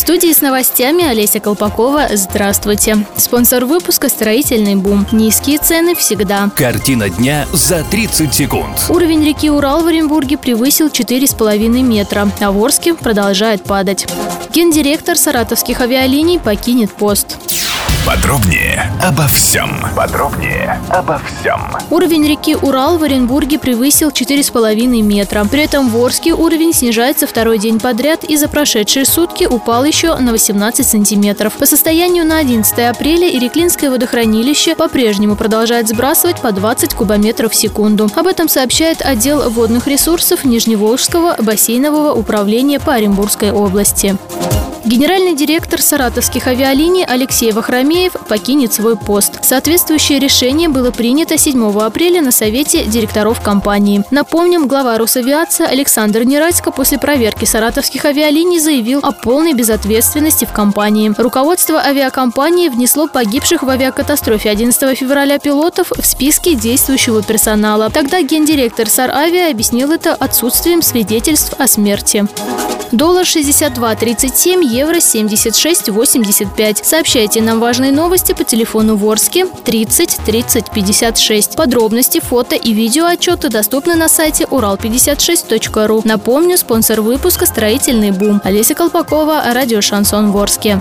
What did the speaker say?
Студии с новостями Олеся Колпакова. Здравствуйте. Спонсор выпуска «Строительный бум». Низкие цены всегда. Картина дня за 30 секунд. Уровень реки Урал в Оренбурге превысил 4,5 метра, а в Орске продолжает падать. Гендиректор саратовских авиалиний покинет пост. Подробнее обо всем. Подробнее обо всем. Уровень реки Урал в Оренбурге превысил 4,5 метра. При этом в Орске уровень снижается второй день подряд и за прошедшие сутки упал еще на 18 сантиметров. По состоянию на 11 апреля Иреклинское водохранилище по-прежнему продолжает сбрасывать по 20 кубометров в секунду. Об этом сообщает отдел водных ресурсов Нижневолжского бассейнового управления по Оренбургской области. Генеральный директор саратовских авиалиний Алексей Вахромеев покинет свой пост. Соответствующее решение было принято 7 апреля на Совете директоров компании. Напомним, глава Росавиации Александр Нерадько после проверки саратовских авиалиний заявил о полной безответственности в компании. Руководство авиакомпании внесло погибших в авиакатастрофе 11 февраля пилотов в списке действующего персонала. Тогда гендиректор Саравиа объяснил это отсутствием свидетельств о смерти. Доллар 62.37, евро 76.85. Сообщайте нам важные новости по телефону Ворске 30 30 56. Подробности, фото и видео отчеты доступны на сайте урал56.ру. Напомню, спонсор выпуска «Строительный бум». Олеся Колпакова, радио «Шансон Ворске».